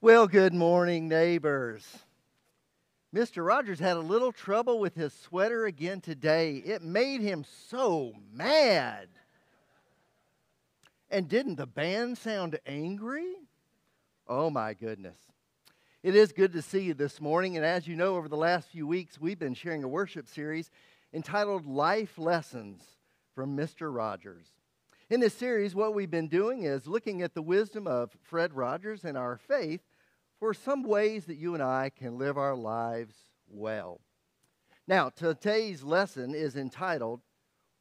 Well, good morning, neighbors. Mr. Rogers had a little trouble with his sweater again today. It made him so mad. And didn't the band sound angry? Oh, my goodness. It is good to see you this morning. And as you know, over the last few weeks, we've been sharing a worship series entitled Life Lessons from Mr. Rogers. In this series, what we've been doing is looking at the wisdom of Fred Rogers and our faith for some ways that you and I can live our lives well. Now, today's lesson is entitled,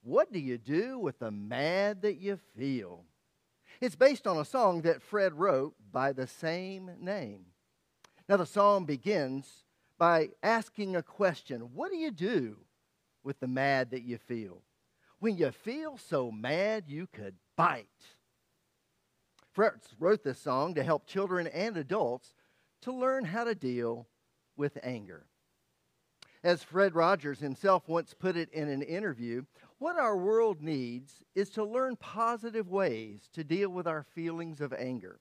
What Do You Do with the Mad That You Feel? It's based on a song that Fred wrote by the same name. Now, the song begins by asking a question What do you do with the mad that you feel? When you feel so mad you could bite. Fred wrote this song to help children and adults to learn how to deal with anger. As Fred Rogers himself once put it in an interview, what our world needs is to learn positive ways to deal with our feelings of anger.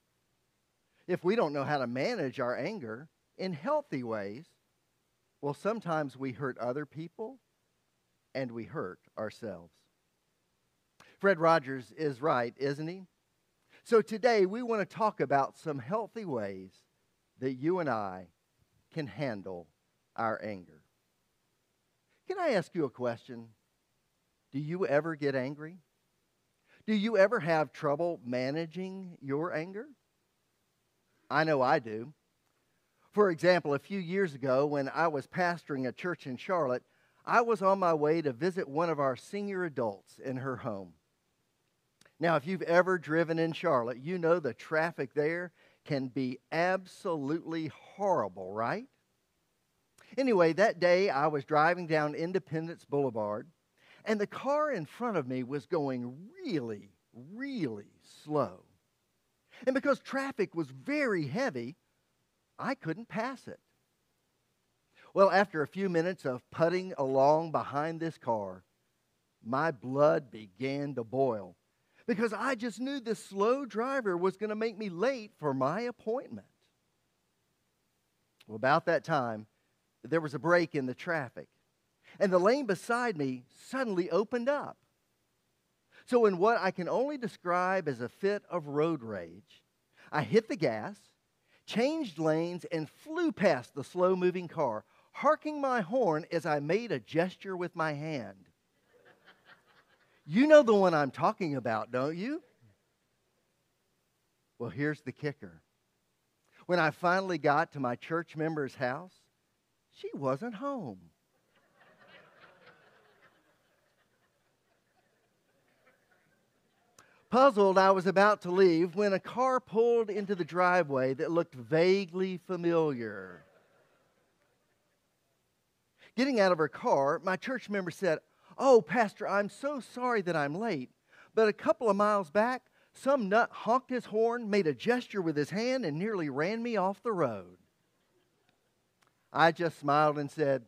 If we don't know how to manage our anger in healthy ways, well, sometimes we hurt other people and we hurt ourselves. Fred Rogers is right, isn't he? So today we want to talk about some healthy ways that you and I can handle our anger. Can I ask you a question? Do you ever get angry? Do you ever have trouble managing your anger? I know I do. For example, a few years ago when I was pastoring a church in Charlotte, I was on my way to visit one of our senior adults in her home. Now, if you've ever driven in Charlotte, you know the traffic there can be absolutely horrible, right? Anyway, that day I was driving down Independence Boulevard, and the car in front of me was going really, really slow. And because traffic was very heavy, I couldn't pass it. Well, after a few minutes of putting along behind this car, my blood began to boil because I just knew this slow driver was going to make me late for my appointment. Well, about that time, there was a break in the traffic, and the lane beside me suddenly opened up. So, in what I can only describe as a fit of road rage, I hit the gas, changed lanes, and flew past the slow moving car, harking my horn as I made a gesture with my hand. You know the one I'm talking about, don't you? Well, here's the kicker. When I finally got to my church member's house, she wasn't home. Puzzled, I was about to leave when a car pulled into the driveway that looked vaguely familiar. Getting out of her car, my church member said, Oh, Pastor, I'm so sorry that I'm late. But a couple of miles back, some nut honked his horn, made a gesture with his hand, and nearly ran me off the road. I just smiled and said,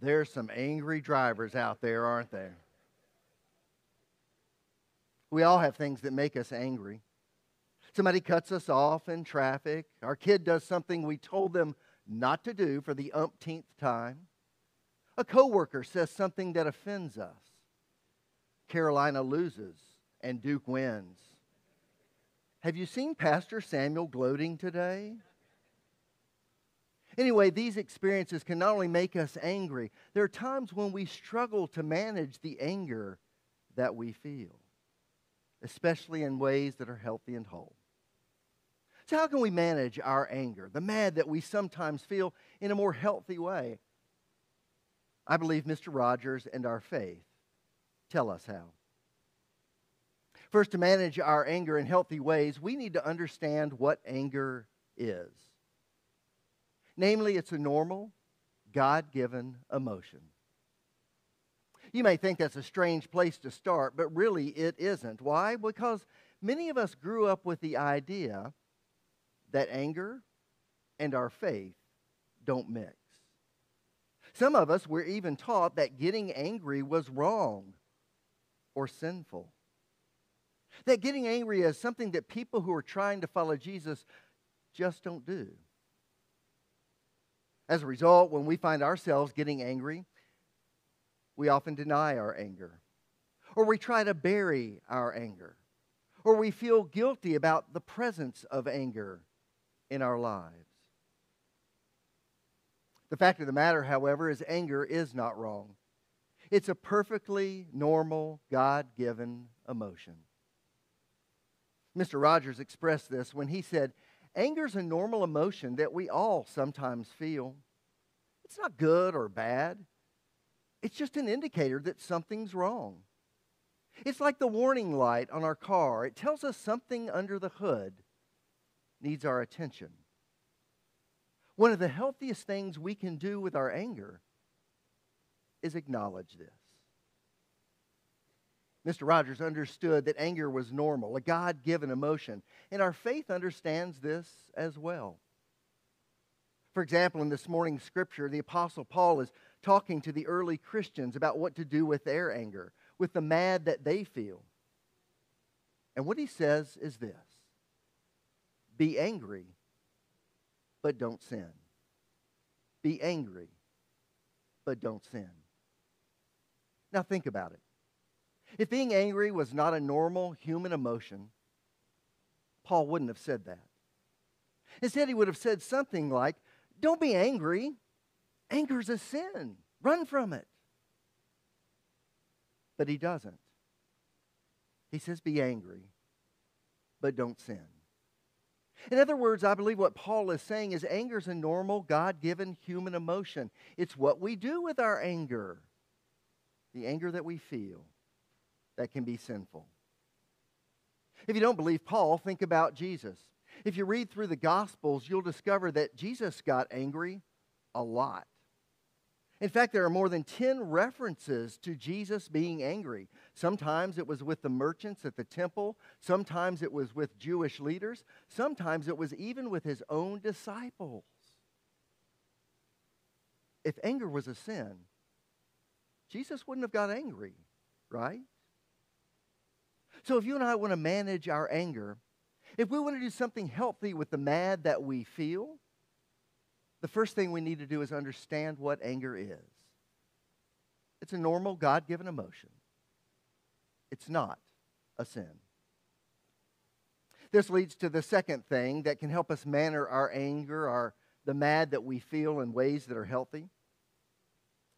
There's some angry drivers out there, aren't there? We all have things that make us angry. Somebody cuts us off in traffic. Our kid does something we told them not to do for the umpteenth time. A coworker says something that offends us. Carolina loses and Duke wins. Have you seen Pastor Samuel gloating today? Anyway, these experiences can not only make us angry, there are times when we struggle to manage the anger that we feel, especially in ways that are healthy and whole. So, how can we manage our anger, the mad that we sometimes feel, in a more healthy way? I believe Mr. Rogers and our faith tell us how. First, to manage our anger in healthy ways, we need to understand what anger is. Namely, it's a normal, God given emotion. You may think that's a strange place to start, but really it isn't. Why? Because many of us grew up with the idea that anger and our faith don't mix. Some of us were even taught that getting angry was wrong or sinful. That getting angry is something that people who are trying to follow Jesus just don't do. As a result, when we find ourselves getting angry, we often deny our anger, or we try to bury our anger, or we feel guilty about the presence of anger in our lives. The fact of the matter, however, is anger is not wrong. It's a perfectly normal, God given emotion. Mr. Rogers expressed this when he said, Anger is a normal emotion that we all sometimes feel. It's not good or bad, it's just an indicator that something's wrong. It's like the warning light on our car, it tells us something under the hood needs our attention. One of the healthiest things we can do with our anger is acknowledge this. Mr. Rogers understood that anger was normal, a God given emotion, and our faith understands this as well. For example, in this morning's scripture, the Apostle Paul is talking to the early Christians about what to do with their anger, with the mad that they feel. And what he says is this Be angry, but don't sin. Be angry, but don't sin. Now think about it. If being angry was not a normal human emotion, Paul wouldn't have said that. Instead, he would have said something like, Don't be angry. Anger's a sin. Run from it. But he doesn't. He says, Be angry, but don't sin. In other words, I believe what Paul is saying is anger is a normal, God given human emotion. It's what we do with our anger, the anger that we feel that can be sinful. If you don't believe Paul, think about Jesus. If you read through the Gospels, you'll discover that Jesus got angry a lot. In fact, there are more than 10 references to Jesus being angry. Sometimes it was with the merchants at the temple, sometimes it was with Jewish leaders, sometimes it was even with his own disciples. If anger was a sin, Jesus wouldn't have got angry, right? So if you and I want to manage our anger, if we want to do something healthy with the mad that we feel, the first thing we need to do is understand what anger is. It's a normal God given emotion, it's not a sin. This leads to the second thing that can help us manage our anger, our, the mad that we feel in ways that are healthy.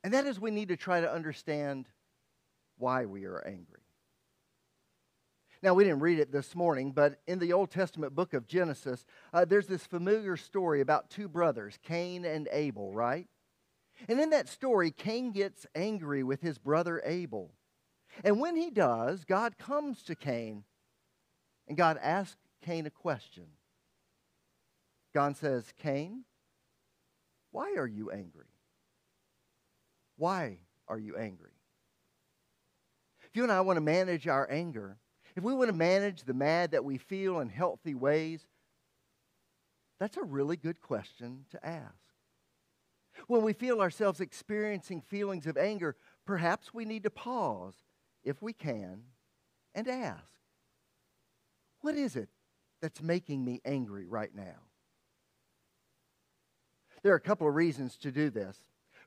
And that is we need to try to understand why we are angry. Now, we didn't read it this morning, but in the Old Testament book of Genesis, uh, there's this familiar story about two brothers, Cain and Abel, right? And in that story, Cain gets angry with his brother Abel. And when he does, God comes to Cain and God asks Cain a question. God says, Cain, why are you angry? Why are you angry? If you and I want to manage our anger, if we want to manage the mad that we feel in healthy ways, that's a really good question to ask. When we feel ourselves experiencing feelings of anger, perhaps we need to pause, if we can, and ask What is it that's making me angry right now? There are a couple of reasons to do this.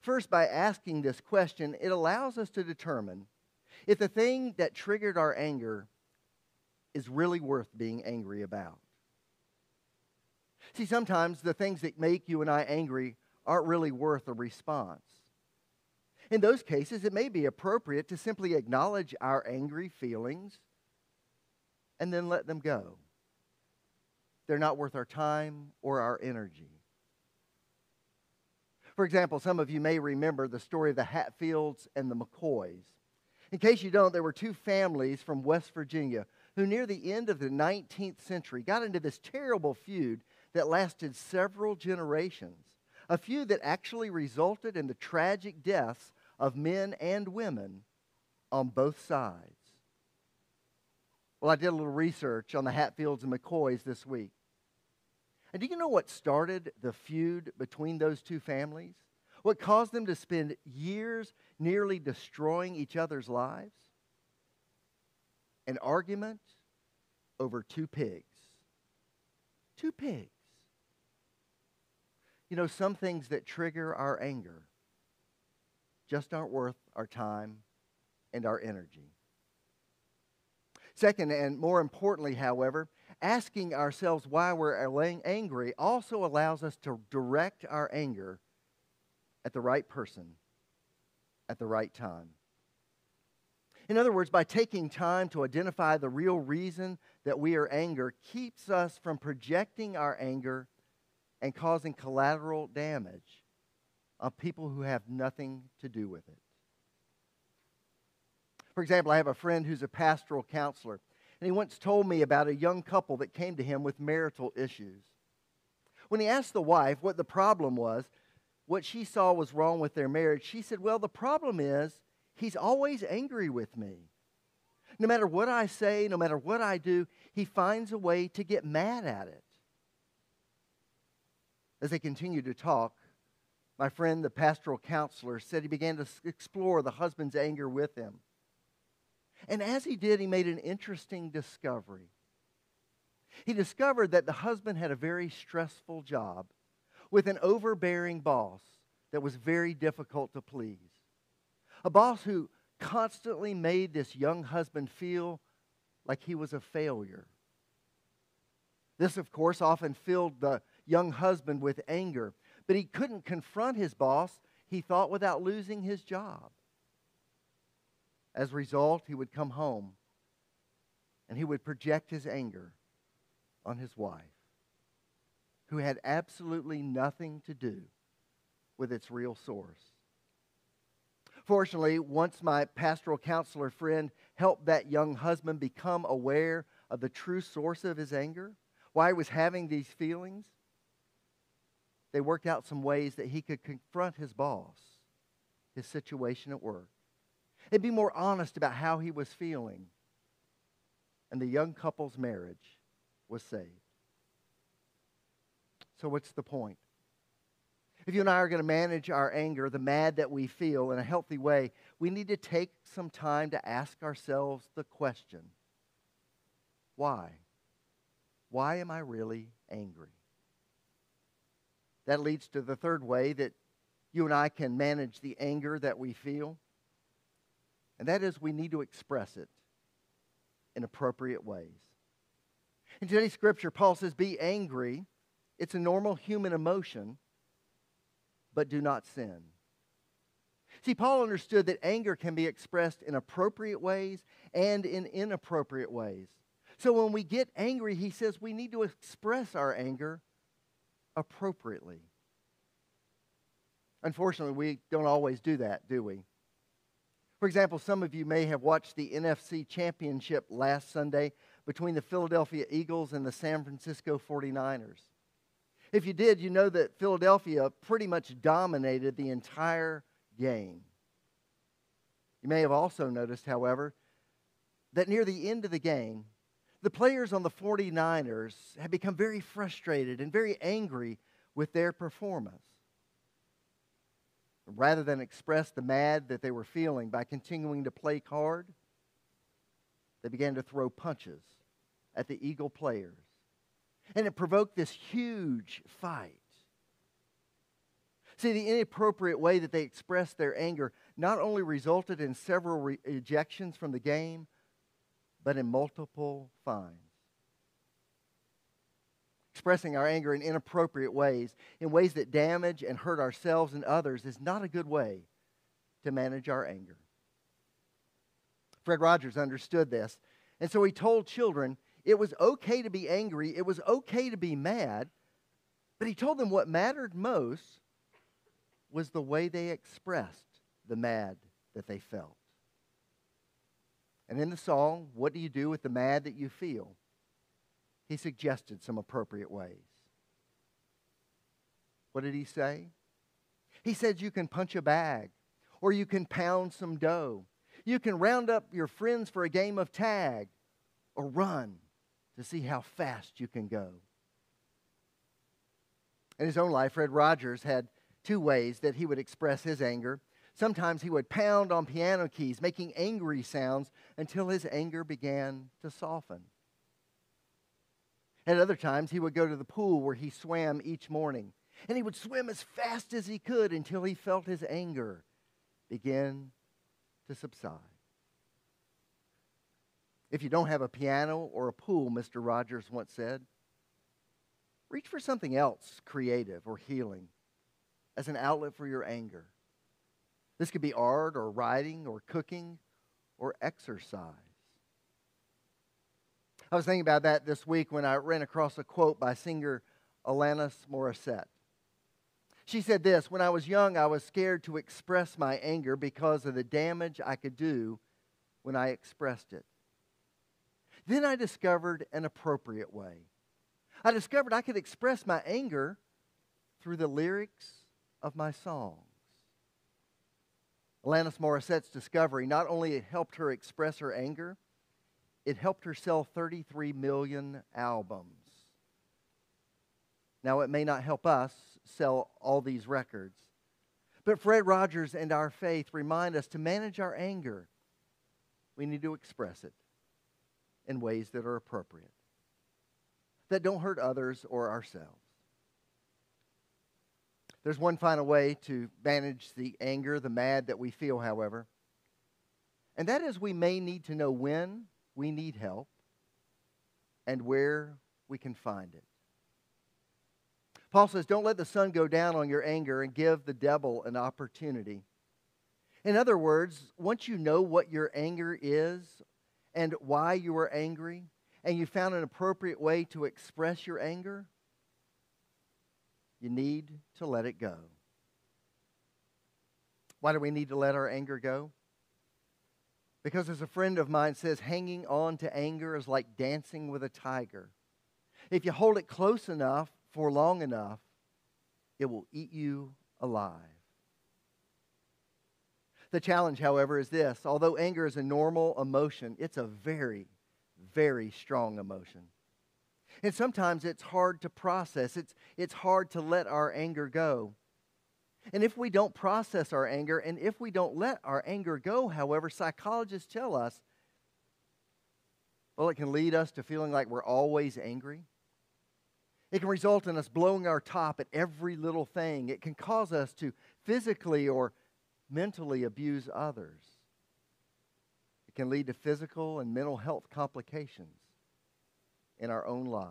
First, by asking this question, it allows us to determine if the thing that triggered our anger is really worth being angry about. See, sometimes the things that make you and I angry aren't really worth a response. In those cases, it may be appropriate to simply acknowledge our angry feelings and then let them go. They're not worth our time or our energy. For example, some of you may remember the story of the Hatfields and the McCoys. In case you don't, there were two families from West Virginia who, near the end of the 19th century, got into this terrible feud that lasted several generations. A feud that actually resulted in the tragic deaths of men and women on both sides. Well, I did a little research on the Hatfields and McCoys this week. And do you know what started the feud between those two families? What caused them to spend years nearly destroying each other's lives? an argument over two pigs. Two pigs. You know, some things that trigger our anger just aren't worth our time and our energy. Second, and more importantly, however, asking ourselves why we're angry also allows us to direct our anger at the right person at the right time. In other words, by taking time to identify the real reason that we are angry keeps us from projecting our anger and causing collateral damage on people who have nothing to do with it. For example, I have a friend who's a pastoral counselor, and he once told me about a young couple that came to him with marital issues. When he asked the wife what the problem was, what she saw was wrong with their marriage, she said, Well, the problem is he's always angry with me. No matter what I say, no matter what I do, he finds a way to get mad at it. As they continued to talk, my friend, the pastoral counselor, said he began to explore the husband's anger with him. And as he did, he made an interesting discovery. He discovered that the husband had a very stressful job with an overbearing boss that was very difficult to please. A boss who constantly made this young husband feel like he was a failure. This, of course, often filled the young husband with anger, but he couldn't confront his boss, he thought, without losing his job. As a result, he would come home and he would project his anger on his wife who had absolutely nothing to do with its real source. Fortunately, once my pastoral counselor friend helped that young husband become aware of the true source of his anger, why he was having these feelings, they worked out some ways that he could confront his boss, his situation at work, and be more honest about how he was feeling. And the young couple's marriage was saved. So, what's the point? If you and I are going to manage our anger, the mad that we feel, in a healthy way, we need to take some time to ask ourselves the question why? Why am I really angry? That leads to the third way that you and I can manage the anger that we feel, and that is we need to express it in appropriate ways. In today's scripture, Paul says, Be angry it's a normal human emotion, but do not sin. See, Paul understood that anger can be expressed in appropriate ways and in inappropriate ways. So when we get angry, he says we need to express our anger appropriately. Unfortunately, we don't always do that, do we? For example, some of you may have watched the NFC Championship last Sunday between the Philadelphia Eagles and the San Francisco 49ers. If you did, you know that Philadelphia pretty much dominated the entire game. You may have also noticed, however, that near the end of the game, the players on the 49ers had become very frustrated and very angry with their performance. Rather than express the mad that they were feeling by continuing to play hard, they began to throw punches at the Eagle players and it provoked this huge fight. See, the inappropriate way that they expressed their anger not only resulted in several re- ejections from the game, but in multiple fines. Expressing our anger in inappropriate ways, in ways that damage and hurt ourselves and others, is not a good way to manage our anger. Fred Rogers understood this, and so he told children it was okay to be angry, it was okay to be mad, but he told them what mattered most was the way they expressed the mad that they felt. And in the song, What Do You Do with the Mad That You Feel? he suggested some appropriate ways. What did he say? He said you can punch a bag, or you can pound some dough. You can round up your friends for a game of tag, or run to see how fast you can go. In his own life, Fred Rogers had two ways that he would express his anger. Sometimes he would pound on piano keys, making angry sounds until his anger began to soften. At other times, he would go to the pool where he swam each morning. And he would swim as fast as he could until he felt his anger begin to subside. If you don't have a piano or a pool, Mr. Rogers once said, reach for something else creative or healing as an outlet for your anger. This could be art or writing or cooking or exercise. I was thinking about that this week when I ran across a quote by singer Alanis Morissette. She said this When I was young, I was scared to express my anger because of the damage I could do when I expressed it. Then I discovered an appropriate way. I discovered I could express my anger through the lyrics of my songs. Alanis Morissette's discovery not only helped her express her anger, it helped her sell 33 million albums. Now, it may not help us sell all these records, but Fred Rogers and our faith remind us to manage our anger. We need to express it in ways that are appropriate, that don't hurt others or ourselves. There's one final way to manage the anger, the mad that we feel, however, and that is we may need to know when we need help and where we can find it. Paul says, Don't let the sun go down on your anger and give the devil an opportunity. In other words, once you know what your anger is and why you were angry, and you found an appropriate way to express your anger, you need to let it go. Why do we need to let our anger go? Because, as a friend of mine says, hanging on to anger is like dancing with a tiger. If you hold it close enough for long enough, it will eat you alive. The challenge, however, is this although anger is a normal emotion, it's a very, very strong emotion. And sometimes it's hard to process, it's, it's hard to let our anger go. And if we don't process our anger and if we don't let our anger go, however, psychologists tell us, well, it can lead us to feeling like we're always angry. It can result in us blowing our top at every little thing. It can cause us to physically or mentally abuse others. It can lead to physical and mental health complications in our own lives.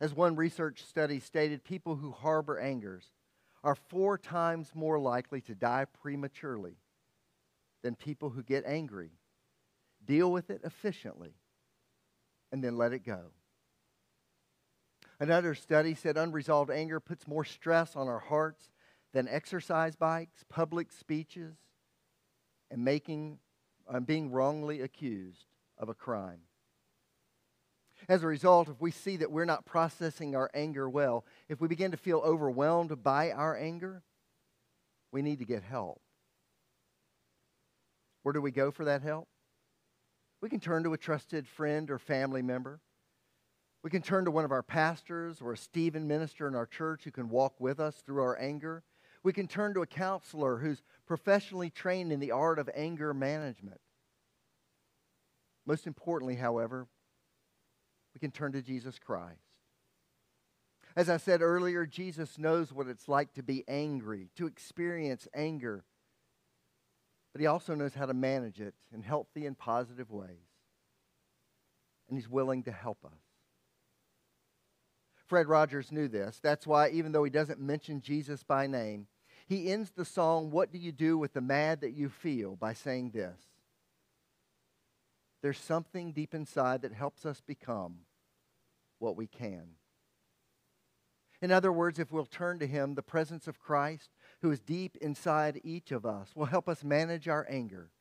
As one research study stated, people who harbor angers are four times more likely to die prematurely than people who get angry, deal with it efficiently, and then let it go. Another study said unresolved anger puts more stress on our hearts than exercise bikes, public speeches, and making, uh, being wrongly accused of a crime. As a result, if we see that we're not processing our anger well, if we begin to feel overwhelmed by our anger, we need to get help. Where do we go for that help? We can turn to a trusted friend or family member. We can turn to one of our pastors or a Stephen minister in our church who can walk with us through our anger. We can turn to a counselor who's professionally trained in the art of anger management. Most importantly, however, we can turn to Jesus Christ. As I said earlier, Jesus knows what it's like to be angry, to experience anger, but he also knows how to manage it in healthy and positive ways. And he's willing to help us. Fred Rogers knew this. That's why, even though he doesn't mention Jesus by name, he ends the song, What Do You Do with the Mad That You Feel, by saying this there's something deep inside that helps us become what we can. In other words, if we'll turn to Him, the presence of Christ, who is deep inside each of us, will help us manage our anger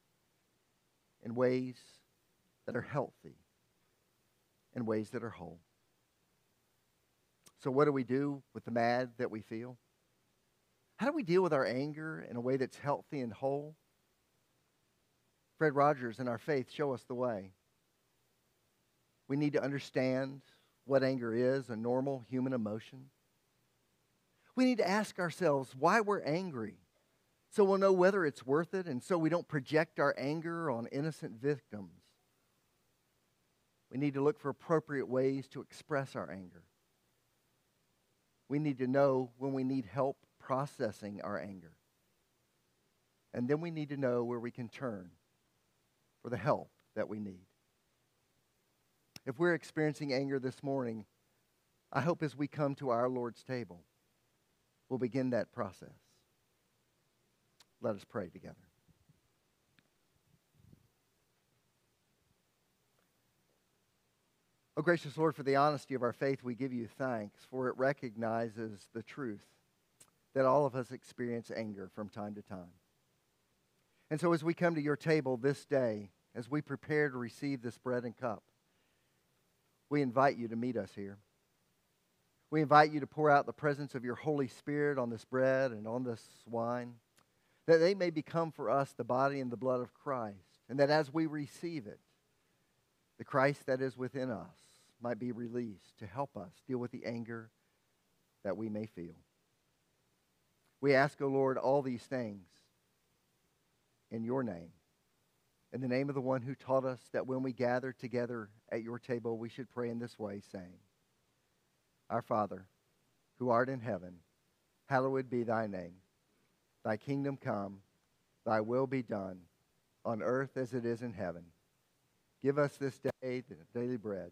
in ways that are healthy, in ways that are whole. So, what do we do with the mad that we feel? How do we deal with our anger in a way that's healthy and whole? Fred Rogers and our faith show us the way. We need to understand what anger is a normal human emotion. We need to ask ourselves why we're angry so we'll know whether it's worth it and so we don't project our anger on innocent victims. We need to look for appropriate ways to express our anger. We need to know when we need help processing our anger. And then we need to know where we can turn for the help that we need. If we're experiencing anger this morning, I hope as we come to our Lord's table, we'll begin that process. Let us pray together. Oh, gracious Lord, for the honesty of our faith, we give you thanks, for it recognizes the truth that all of us experience anger from time to time. And so, as we come to your table this day, as we prepare to receive this bread and cup, we invite you to meet us here. We invite you to pour out the presence of your Holy Spirit on this bread and on this wine, that they may become for us the body and the blood of Christ, and that as we receive it, the Christ that is within us might be released to help us deal with the anger that we may feel. We ask, O oh Lord, all these things in your name, in the name of the one who taught us that when we gather together at your table, we should pray in this way, saying, Our Father, who art in heaven, hallowed be thy name. Thy kingdom come, thy will be done, on earth as it is in heaven. Give us this day the daily bread,